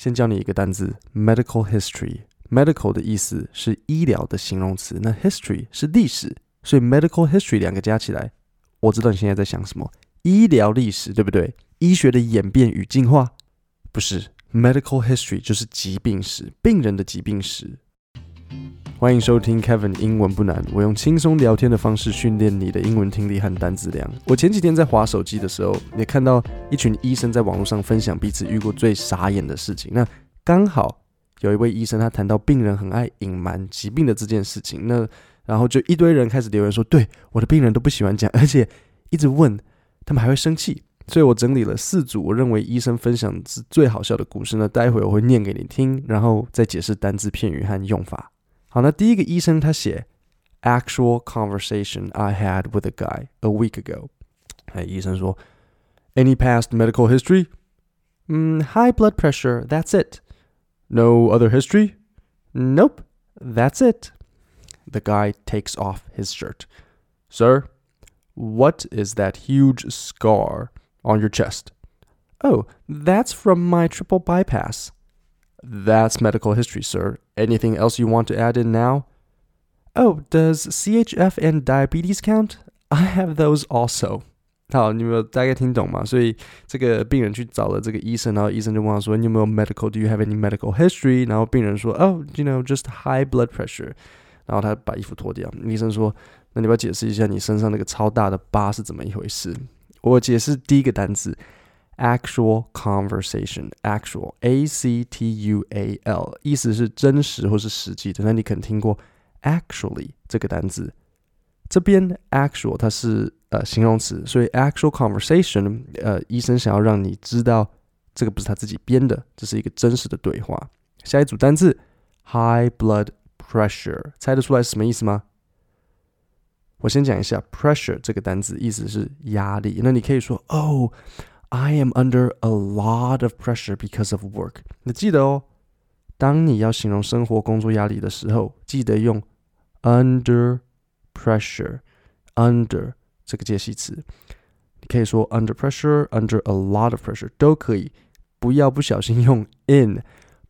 先教你一个单词，medical history。medical 的意思是医疗的形容词，那 history 是历史，所以 medical history 两个加起来，我知道你现在在想什么，医疗历史，对不对？医学的演变与进化，不是 medical history 就是疾病史，病人的疾病史。欢迎收听 Kevin 英文不难，我用轻松聊天的方式训练你的英文听力和单词量。我前几天在划手机的时候，也看到一群医生在网络上分享彼此遇过最傻眼的事情。那刚好有一位医生，他谈到病人很爱隐瞒疾病的这件事情。那然后就一堆人开始留言说，对我的病人都不喜欢讲，而且一直问，他们还会生气。所以我整理了四组我认为医生分享是最好笑的故事。那待会我会念给你听，然后再解释单字片语和用法。好，那第一个医生他写 actual conversation I had with a guy a week ago。哎，医生说，Any past medical history? Mm, high blood pressure. That's it. No other history? Nope. That's it. The guy takes off his shirt. Sir, what is that huge scar on your chest? Oh, that's from my triple bypass. That's medical history, sir. Anything else you want to add in now? Oh, does CHF and diabetes count? I have those also. 好，你们有大概听懂吗？所以这个病人去找了这个医生，然后医生就问他说：“你有没有 medical？Do you have any medical history？” 然后病人说：“Oh, you know, just high blood pressure。”然后他把衣服脱掉。医生说：“那你要不要解释一下你身上那个超大的疤是怎么一回事？”我解释第一个单词。 actual conversation actual a c t u a l 意思是真实或是实际的。那你可能听过 actually 这个单词，这边 actual 它是呃形容词，所以 actual conversation 呃医生想要让你知道这个不是他自己编的，这是一个真实的对话。下一组单字 high blood pressure，猜得出来是什么意思吗？我先讲一下 pressure 这个单词，意思是压力。那你可以说哦。I am under a lot of pressure because of work。你记得哦，当你要形容生活工作压力的时候，记得用 under pressure under 这个介系词。你可以说 under pressure, under a lot of pressure 都可以，不要不小心用 in，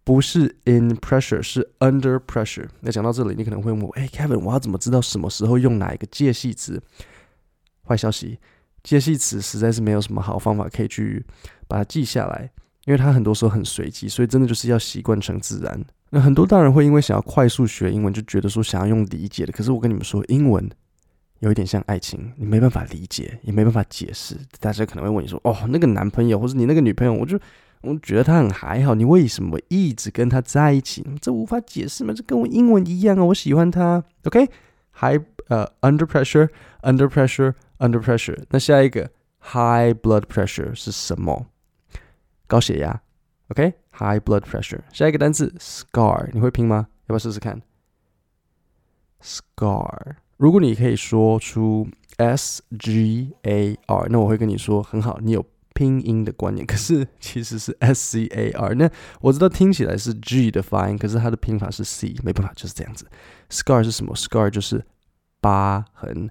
不是 in pressure，是 under pressure。那讲到这里，你可能会问我，哎，Kevin，我要怎么知道什么时候用哪一个介系词？坏消息。接系词实在是没有什么好方法可以去把它记下来，因为它很多时候很随机，所以真的就是要习惯成自然。那很多大人会因为想要快速学英文，就觉得说想要用理解的。可是我跟你们说，英文有一点像爱情，你没办法理解，也没办法解释。大家可能会问你说：“哦，那个男朋友或者你那个女朋友，我就我觉得他很还好，你为什么一直跟他在一起？这无法解释吗？这跟我英文一样啊，我喜欢他。，OK，hi，呃，under pressure。Under pressure，Under pressure，那下一个 high blood pressure 是什么？高血压。OK，high blood pressure。下一个单词 scar，你会拼吗？要不要试试看？scar，如果你可以说出 s g a r，那我会跟你说很好，你有拼音的观念。可是其实是 s c a r，那我知道听起来是 g 的发音，可是它的拼法是 c，没办法就是这样子。scar 是什么？scar 就是疤痕。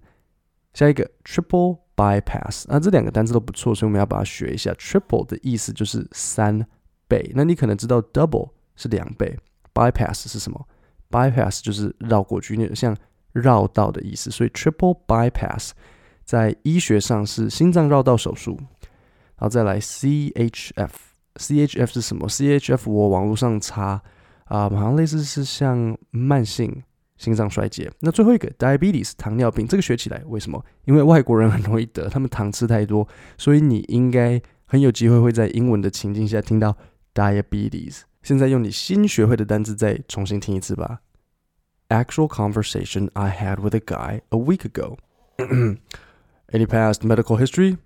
下一个 triple bypass，那这两个单词都不错，所以我们要把它学一下。triple 的意思就是三倍，那你可能知道 double 是两倍，bypass 是什么？bypass 就是绕过去，像绕道的意思。所以 triple bypass 在医学上是心脏绕道手术。然后再来 CHF，CHF 是什么？CHF 我网络上查啊，好像类似是像慢性。心脏衰竭。那最后一个 diabetes 糖尿病，这个学起来为什么？因为外国人很容易得，他们糖吃太多，所以你应该很有机会会在英文的情境下听到 diabetes。现在用你新学会的单词再重新听一次吧。Actual conversation I had with a guy a week ago. Any past medical history?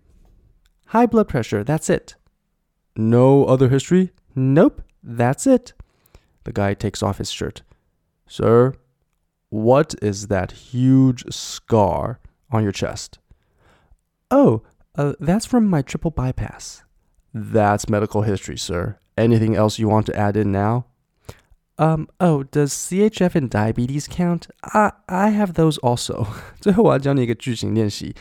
High blood pressure, that's it. No other history? Nope, that's it. The guy takes off his shirt. Sir, what is that huge scar on your chest? Oh, uh, that's from my triple bypass. That's medical history, sir. Anything else you want to add in now? Um, oh, does CHF and diabetes count? I, I have those also. 最后我要教你一个句型练习。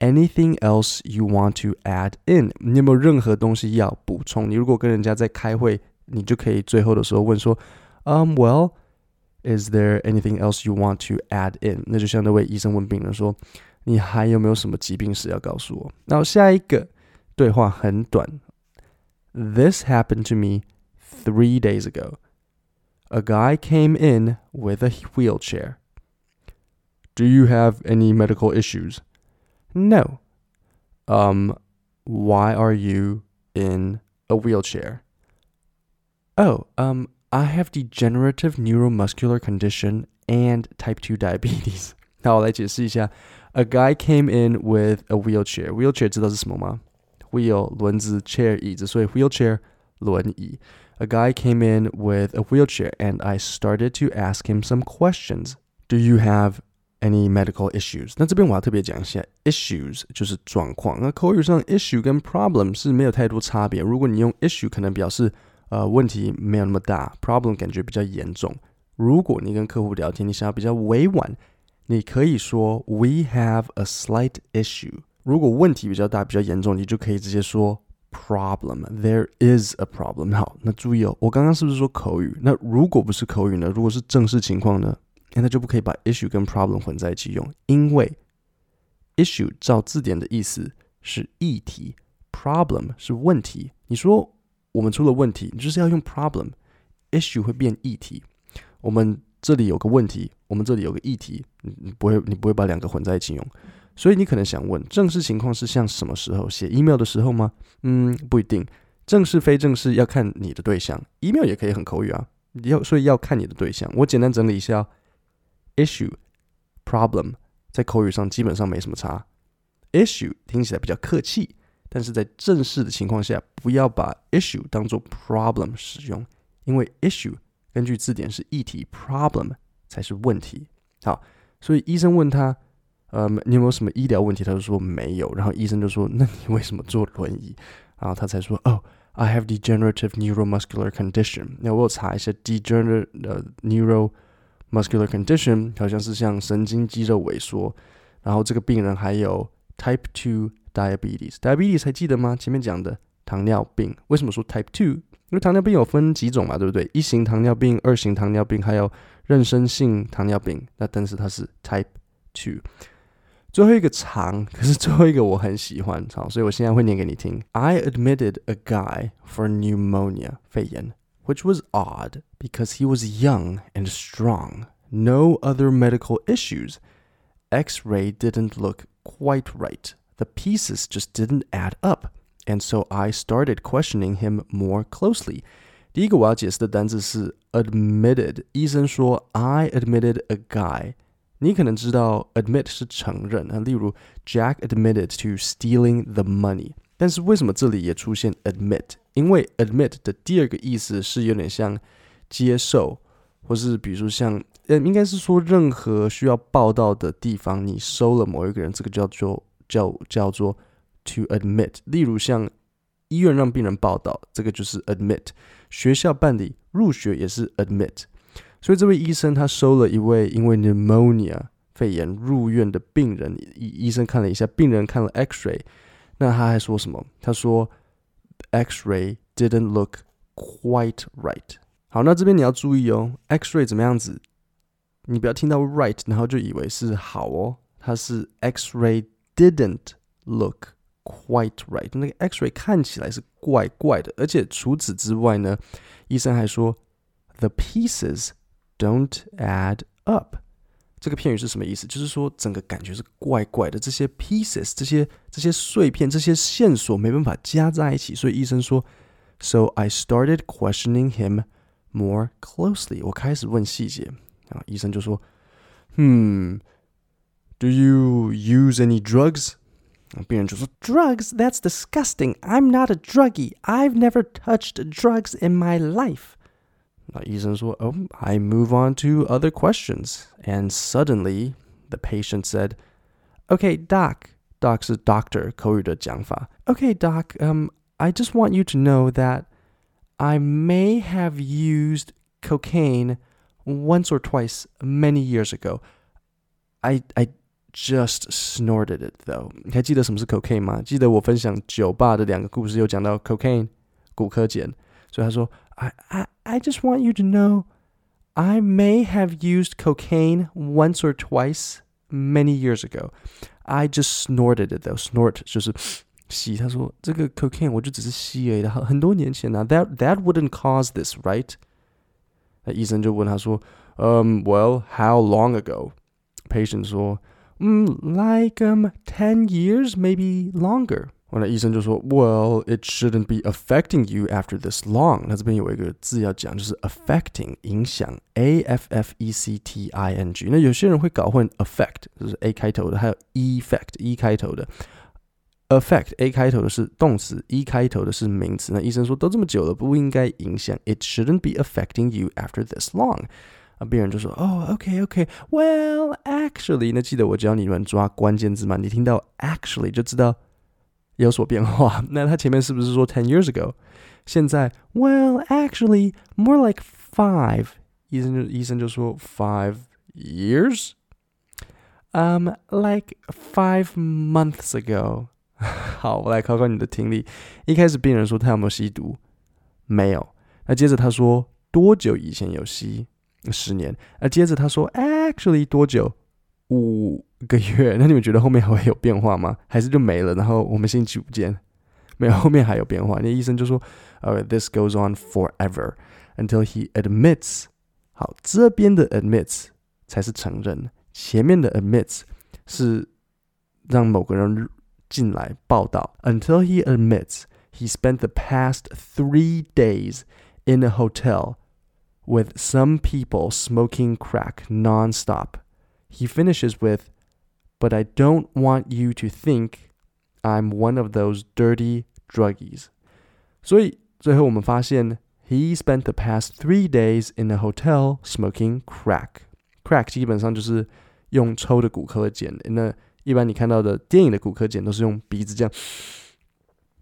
Anything else you want to add in？你有没有任何东西要补充？你如果跟人家在开会 你就可以最后的时候问说，Um, well, is there anything else you want to add in？那就像那位医生问病人说，你还有没有什么疾病史要告诉我？然后下一个对话很短，This happened to me three days ago. A guy came in with a wheelchair. Do you have any medical issues? No. Um, why are you in a wheelchair? Oh, um, I have degenerative neuromuscular condition and type 2 diabetes. 那我来解释一下，A guy came in with a wheelchair. Wheelchair 知道是什么吗？Wheel 轮子，chair 椅子，所以 wheelchair 轮椅。A guy came in with a wheelchair, and I started to ask him some questions. Do you have any medical issues？那这边我要特别讲一下，issues 就是状况。那口语上 issue 跟 problem 是没有太多差别。如果你用 issue，可能表示 呃问题没有那么大，problem 感觉比较严重。如果你跟客户聊天，你想要比较委婉，你可以说 We have a slight issue。如果问题比较大、比较严重，你就可以直接说 problem。There is a problem。好，那注意哦，我刚刚是不是说口语？那如果不是口语呢？如果是正式情况呢？那就不可以把 issue 跟 problem 混在一起用，因为 issue 照字典的意思是议题，problem 是问题。你说我们出了问题，你就是要用 problem，issue 会变议题。我们这里有个问题，我们这里有个议题，你你不会你不会把两个混在一起用。所以你可能想问，正式情况是像什么时候写 email 的时候吗？嗯，不一定。正式非正式要看你的对象，email 也可以很口语啊，要所以要看你的对象。我简单整理一下，issue、problem 在口语上基本上没什么差。issue 听起来比较客气，但是在正式的情况下，不要把 issue 当做 problem 使用，因为 issue 根据字典是议题，problem 才是问题。好，所以医生问他。呃，你有没有什么医疗问题？他就说没有。然后医生就说：“那你为什么坐轮椅？”然后他才说：“哦，I have degenerative neuromuscular condition。”那我查一下，degenerative neuromuscular condition 好像是像神经肌肉萎缩。然后这个病人还有 type two diabetes。diabetes 还记得吗？前面讲的糖尿病。为什么说 type two？因为糖尿病有分几种嘛，对不对？一型糖尿病、二型糖尿病，还有妊娠性糖尿病。那但是它是 type two。最后一个长，可是最后一个我很喜欢，好，所以我现在会念给你听。I admitted a guy for pneumonia 肺炎，which was odd because he was young and strong, no other medical issues. X-ray didn't look quite right. The pieces just didn't add up, and so I started questioning him more closely. 第一个我要解释的单词是 admitted。医生说，I admitted a guy。你可能知道 admit 是承认啊，例如 Jack admitted to stealing the money。但是为什么这里也出现 admit？因为 admit 的第二个意思是有点像接受，或是比如说像，呃，应该是说任何需要报道的地方，你收了某一个人，这个叫做 叫叫做 to admit。例如像医院让病人报道，这个就是 admit。学校办理入学也是 admit。所以这位医生他收了一位因为 pneumonia 肺炎入院的病人，医医生看了一下，病人看了 X-ray，那他还说什么？他说 X-ray didn't look quite right。好，那这边你要注意哦，X-ray 怎么样子？你不要听到 right，然后就以为是好哦，它是 X-ray didn't look quite right。那个 X-ray 看起来是怪怪的，而且除此之外呢，医生还说 the pieces。Don't add up，这个片语是什么意思？就是说整个感觉是怪怪的，这些 pieces，这些这些碎片，这些线索没办法加在一起。所以医生说，So I started questioning him more closely。我开始问细节啊，医生就说，嗯 ，Do you use any drugs？病人就说，Drugs？That's disgusting. I'm not a druggie. I've never touched drugs in my life. 那医生说，Oh, I move on to other questions. And suddenly, the patient said, Okay, doc. Doc 是 doctor 口语的讲法。Okay, doc. Um, I just want you to know that I may have used cocaine once or twice many years ago. I I just snorted it though。还记得什么是 cocaine 吗？记得我分享酒吧的两个故事有讲到 cocaine 古柯碱，所以他说 I I I just want you to know I may have used cocaine once or twice many years ago. I just snorted it though. Snort 就是吸。他说这个 cocaine 我就只是吸而已，很很多年前啊。That that wouldn't cause this, right? 那医生就问他说，嗯、um,，Well, how long ago？patient 说。嗯，like um ten years, maybe longer. 完了，医生就说，Well, it shouldn't be affecting you after this long。那这边有一个字要讲，就是 affecting 影响，a f f e c t i n g。那有些人会搞混 affect，就是 a 开头的，还有 effect，e 开头的。affect a 开头的是动词，e 开头的是名词。那医生说，都这么久了，不应该影响。It shouldn't be affecting you after this long。 啊，病人就说，哦，OK，OK，Well, actually，那记得我教你们抓关键字嘛？你听到 actually 就知道。有所变化。那他前面是不是说 ten years ago？现在 well actually more like five。医生就医生就说 five years。Um, like five months ago 好，我来考考你的听力。一开始病人说他有没有吸毒？没有。那接着他说多久以前有吸？十年。那接着他说 actually 多久？五个月，那你们觉得后面还会有变化吗？还是就没了？然后我们星期五见？没有，后面还有变化。那医生就说：“Uh, this goes on forever until he admits。”好，这边的 admits 才是承认，前面的 admits 是让某个人进来报道。Until he admits he spent the past three days in a hotel with some people smoking crack nonstop. He finishes with, But I don't want you to think I'm one of those dirty druggies. 所以最后我们发现，He spent the past three days in a hotel smoking crack. Crack 基本上就是用抽的古柯碱，那一般你看到的电影的古柯碱都是用鼻子这样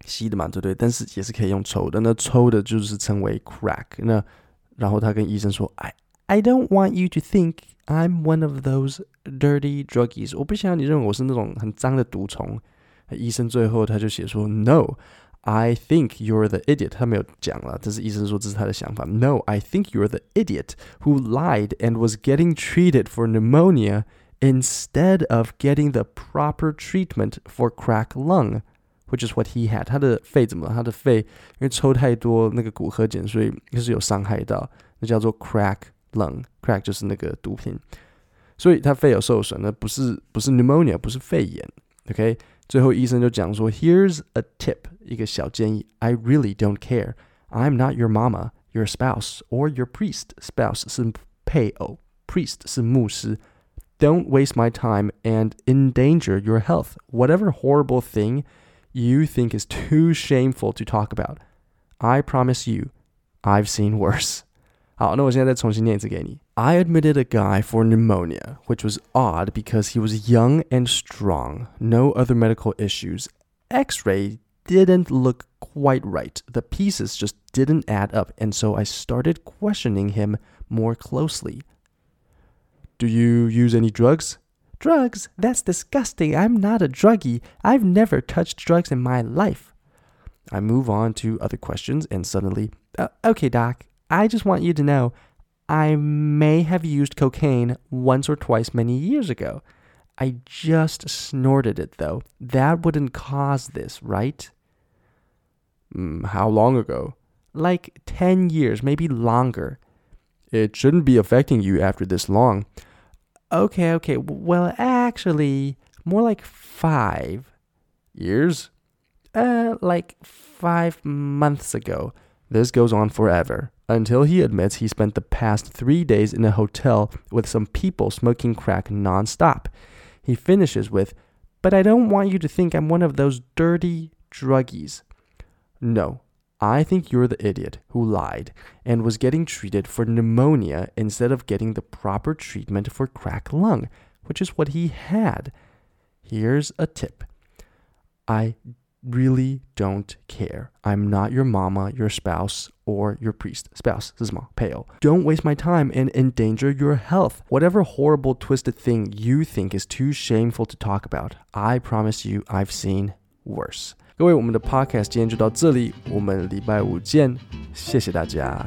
吸的嘛，对不对？但是也是可以用抽的，那抽的就是称为 crack。那然后他跟医生说：“I I don't want you to think I'm one of those dirty druggies。我不想要你认为我是那种很脏的毒虫。医生最后他就写说，No。I think you're the idiot. 他没有讲了，但是医生说这是他的想法。No, I think you're the idiot who lied and was getting treated for pneumonia instead of getting the proper treatment for crack lung, which is what he had。他的肺怎么了？他的肺因为抽太多那个古柯碱，所以就是有伤害到，那叫做 crack lung。crack 就是那个毒品，所以他肺有受损，那不是不是 pneumonia，不是肺炎。OK，最后医生就讲说，Here's a tip，一个小建议。I really don't care. I'm not your mama, your spouse, or your priest. Spouse 是配偶，priest 是牧师。Don't waste my time and endanger your health. Whatever horrible thing you think is too shameful to talk about, I promise you, I've seen worse. 好，那我现在再重新念一次给你。I admitted a guy for pneumonia, which was odd because he was young and strong, no other medical issues. X-ray didn't look quite right. The pieces just didn't add up, and so I started questioning him more closely. Do you use any drugs? Drugs? That's disgusting. I'm not a druggie. I've never touched drugs in my life. I move on to other questions, and suddenly, uh, okay, doc, I just want you to know I may have used cocaine once or twice many years ago. I just snorted it though. That wouldn't cause this, right? Mm, how long ago? Like 10 years, maybe longer. It shouldn't be affecting you after this long. Okay, okay. Well, actually, more like five years? Uh, like five months ago. This goes on forever until he admits he spent the past three days in a hotel with some people smoking crack nonstop. He finishes with, But I don't want you to think I'm one of those dirty druggies. No, I think you're the idiot who lied and was getting treated for pneumonia instead of getting the proper treatment for crack lung, which is what he had. Here's a tip I really don't care. I'm not your mama, your spouse, or your priest, spouse, sisma, pale. Don't waste my time and endanger your health. Whatever horrible, twisted thing you think is too shameful to talk about, I promise you I've seen worse. 各位，我们的 podcast 今天就到这里，我们礼拜五见，谢谢大家。